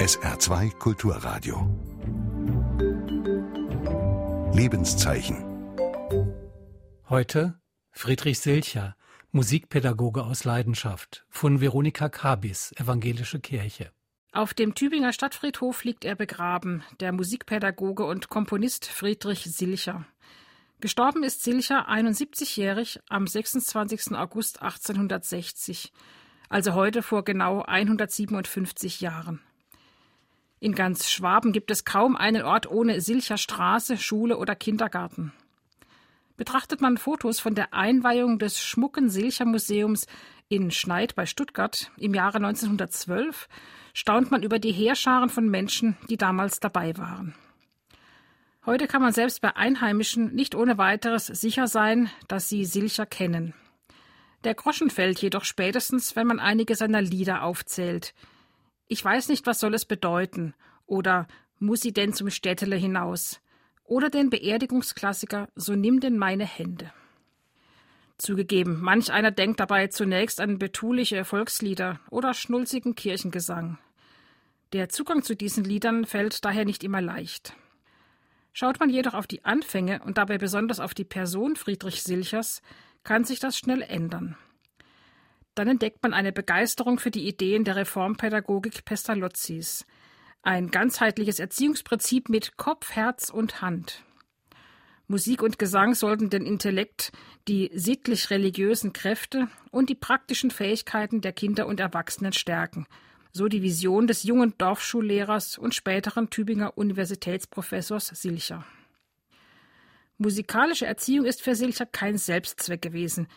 SR2 Kulturradio. Lebenszeichen. Heute Friedrich Silcher, Musikpädagoge aus Leidenschaft, von Veronika Kabis, Evangelische Kirche. Auf dem Tübinger Stadtfriedhof liegt er begraben, der Musikpädagoge und Komponist Friedrich Silcher. Gestorben ist Silcher 71-jährig am 26. August 1860, also heute vor genau 157 Jahren. In ganz Schwaben gibt es kaum einen Ort ohne Silcher Straße, Schule oder Kindergarten. Betrachtet man Fotos von der Einweihung des schmucken Silcher Museums in Schneid bei Stuttgart im Jahre 1912, staunt man über die Heerscharen von Menschen, die damals dabei waren. Heute kann man selbst bei Einheimischen nicht ohne weiteres sicher sein, dass sie Silcher kennen. Der Groschen fällt jedoch spätestens, wenn man einige seiner Lieder aufzählt. Ich weiß nicht, was soll es bedeuten, oder muss sie denn zum Städtele hinaus, oder den Beerdigungsklassiker So nimm denn meine Hände. Zugegeben, manch einer denkt dabei zunächst an betuliche Volkslieder oder schnulzigen Kirchengesang. Der Zugang zu diesen Liedern fällt daher nicht immer leicht. Schaut man jedoch auf die Anfänge und dabei besonders auf die Person Friedrich Silchers, kann sich das schnell ändern. Dann entdeckt man eine Begeisterung für die Ideen der Reformpädagogik Pestalozzis, ein ganzheitliches Erziehungsprinzip mit Kopf, Herz und Hand. Musik und Gesang sollten den Intellekt, die sittlich-religiösen Kräfte und die praktischen Fähigkeiten der Kinder und Erwachsenen stärken. So die Vision des jungen Dorfschullehrers und späteren Tübinger Universitätsprofessors Silcher. Musikalische Erziehung ist für Silcher kein Selbstzweck gewesen.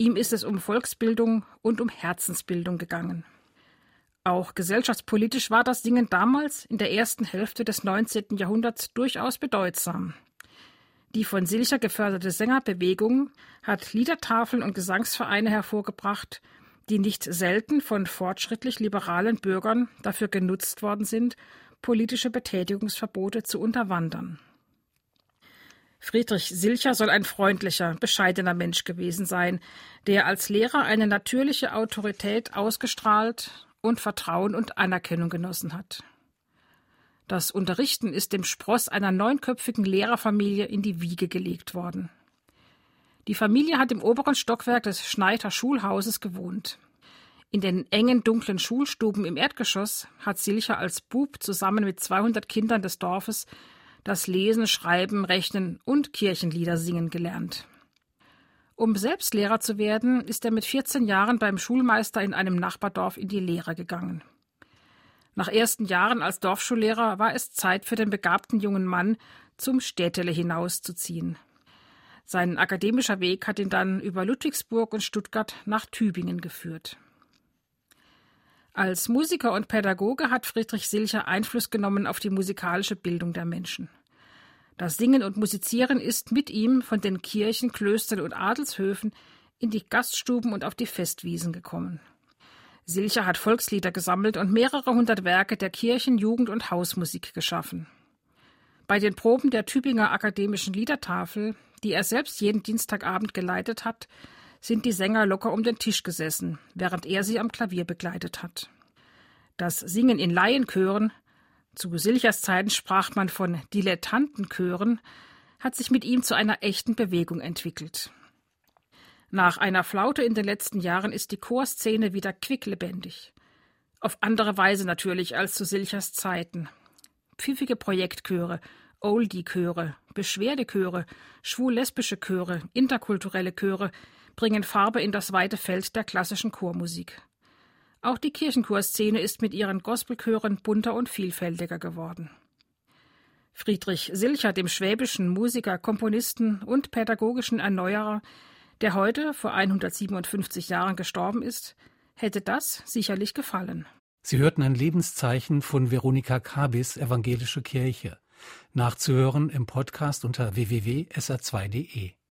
Ihm ist es um Volksbildung und um Herzensbildung gegangen. Auch gesellschaftspolitisch war das Singen damals in der ersten Hälfte des 19. Jahrhunderts durchaus bedeutsam. Die von Silcher geförderte Sängerbewegung hat Liedertafeln und Gesangsvereine hervorgebracht, die nicht selten von fortschrittlich liberalen Bürgern dafür genutzt worden sind, politische Betätigungsverbote zu unterwandern. Friedrich Silcher soll ein freundlicher, bescheidener Mensch gewesen sein, der als Lehrer eine natürliche Autorität ausgestrahlt und Vertrauen und Anerkennung genossen hat. Das Unterrichten ist dem Spross einer neunköpfigen Lehrerfamilie in die Wiege gelegt worden. Die Familie hat im oberen Stockwerk des Schneider Schulhauses gewohnt. In den engen, dunklen Schulstuben im Erdgeschoss hat Silcher als Bub zusammen mit 200 Kindern des Dorfes das Lesen, Schreiben, Rechnen und Kirchenlieder singen gelernt. Um selbst Lehrer zu werden, ist er mit 14 Jahren beim Schulmeister in einem Nachbardorf in die Lehre gegangen. Nach ersten Jahren als Dorfschullehrer war es Zeit für den begabten jungen Mann, zum Städtele hinauszuziehen. Sein akademischer Weg hat ihn dann über Ludwigsburg und Stuttgart nach Tübingen geführt. Als Musiker und Pädagoge hat Friedrich Silcher Einfluss genommen auf die musikalische Bildung der Menschen. Das Singen und Musizieren ist mit ihm von den Kirchen, Klöstern und Adelshöfen in die Gaststuben und auf die Festwiesen gekommen. Silcher hat Volkslieder gesammelt und mehrere hundert Werke der Kirchen-, Jugend- und Hausmusik geschaffen. Bei den Proben der Tübinger Akademischen Liedertafel, die er selbst jeden Dienstagabend geleitet hat, sind die Sänger locker um den Tisch gesessen, während er sie am Klavier begleitet hat. Das Singen in Laienchören, zu Silchers Zeiten sprach man von Dilettantenchören, hat sich mit ihm zu einer echten Bewegung entwickelt. Nach einer Flaute in den letzten Jahren ist die Chorszene wieder quicklebendig. Auf andere Weise natürlich als zu Silchers Zeiten. Pfiffige Projektchöre, Oldie-Chöre, Beschwerdechöre, schwul-lesbische Chöre, interkulturelle Chöre bringen Farbe in das weite Feld der klassischen Chormusik. Auch die Kirchenchorszene ist mit ihren Gospelchören bunter und vielfältiger geworden. Friedrich Silcher, dem schwäbischen Musiker, Komponisten und pädagogischen Erneuerer, der heute vor 157 Jahren gestorben ist, hätte das sicherlich gefallen. Sie hörten ein Lebenszeichen von Veronika Kabis Evangelische Kirche. Nachzuhören im Podcast unter www.sr2.de.